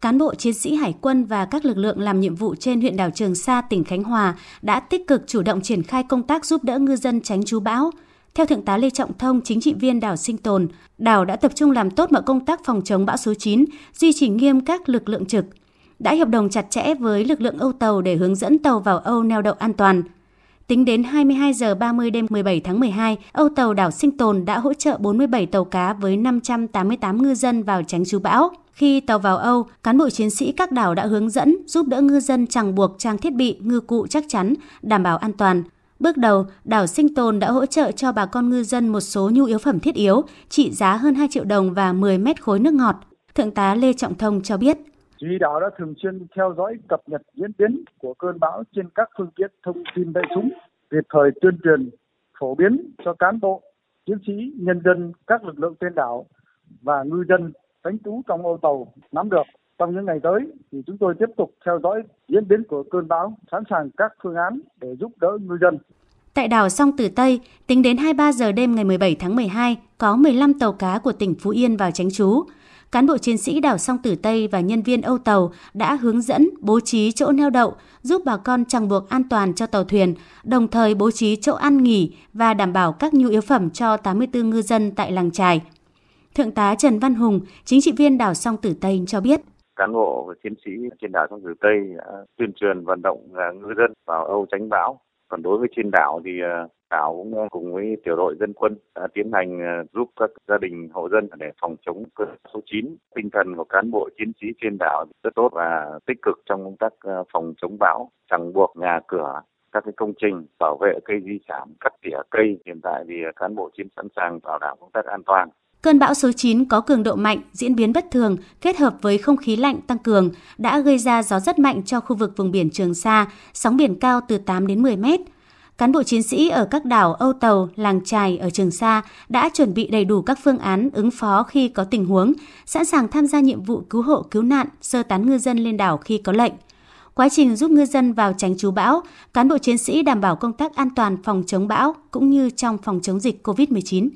cán bộ chiến sĩ hải quân và các lực lượng làm nhiệm vụ trên huyện đảo Trường Sa, tỉnh Khánh Hòa đã tích cực chủ động triển khai công tác giúp đỡ ngư dân tránh trú bão. Theo Thượng tá Lê Trọng Thông, chính trị viên đảo Sinh Tồn, đảo đã tập trung làm tốt mọi công tác phòng chống bão số 9, duy trì nghiêm các lực lượng trực, đã hiệp đồng chặt chẽ với lực lượng Âu tàu để hướng dẫn tàu vào Âu neo đậu an toàn. Tính đến 22 giờ 30 đêm 17 tháng 12, Âu tàu đảo Sinh Tồn đã hỗ trợ 47 tàu cá với 588 ngư dân vào tránh chú bão. Khi tàu vào Âu, cán bộ chiến sĩ các đảo đã hướng dẫn giúp đỡ ngư dân chẳng buộc trang thiết bị ngư cụ chắc chắn, đảm bảo an toàn. Bước đầu, đảo Sinh Tồn đã hỗ trợ cho bà con ngư dân một số nhu yếu phẩm thiết yếu, trị giá hơn 2 triệu đồng và 10 mét khối nước ngọt. Thượng tá Lê Trọng Thông cho biết. Chỉ đảo đã thường xuyên theo dõi cập nhật diễn biến của cơn bão trên các phương tiện thông tin đại chúng, kịp thời tuyên truyền, phổ biến cho cán bộ, chiến sĩ, nhân dân, các lực lượng trên đảo và ngư dân tránh trú trong ô tàu nắm được. Trong những ngày tới thì chúng tôi tiếp tục theo dõi diễn biến của cơn bão, sẵn sàng các phương án để giúp đỡ ngư dân. Tại đảo Song Tử Tây, tính đến 23 giờ đêm ngày 17 tháng 12, có 15 tàu cá của tỉnh Phú Yên vào tránh trú cán bộ chiến sĩ đảo Song Tử Tây và nhân viên Âu Tàu đã hướng dẫn bố trí chỗ neo đậu, giúp bà con chẳng buộc an toàn cho tàu thuyền, đồng thời bố trí chỗ ăn nghỉ và đảm bảo các nhu yếu phẩm cho 84 ngư dân tại làng trài. Thượng tá Trần Văn Hùng, chính trị viên đảo Song Tử Tây cho biết cán bộ và chiến sĩ trên đảo Song Tử Tây tuyên truyền vận động ngư dân vào Âu tránh bão. Còn đối với trên đảo thì ờ, ờ, đảo cũng cùng với tiểu đội dân quân đã tiến hành ờ, giúp các gia đình hộ dân để phòng chống cơn số 9. Tinh thần của cán bộ chiến sĩ trên đảo rất tốt và tích cực trong công tác ờ, phòng chống bão, chẳng buộc nhà cửa các cái công trình bảo vệ cây di sản, cắt tỉa cây. Hiện tại thì ờ, cán bộ chiến sẵn sàng bảo đảm công tác an toàn. Cơn bão số 9 có cường độ mạnh, diễn biến bất thường, kết hợp với không khí lạnh tăng cường đã gây ra gió rất mạnh cho khu vực vùng biển Trường Sa, sóng biển cao từ 8 đến 10 mét. Cán bộ chiến sĩ ở các đảo Âu Tàu, Làng Trài ở Trường Sa đã chuẩn bị đầy đủ các phương án ứng phó khi có tình huống, sẵn sàng tham gia nhiệm vụ cứu hộ cứu nạn, sơ tán ngư dân lên đảo khi có lệnh. Quá trình giúp ngư dân vào tránh trú bão, cán bộ chiến sĩ đảm bảo công tác an toàn phòng chống bão cũng như trong phòng chống dịch COVID-19.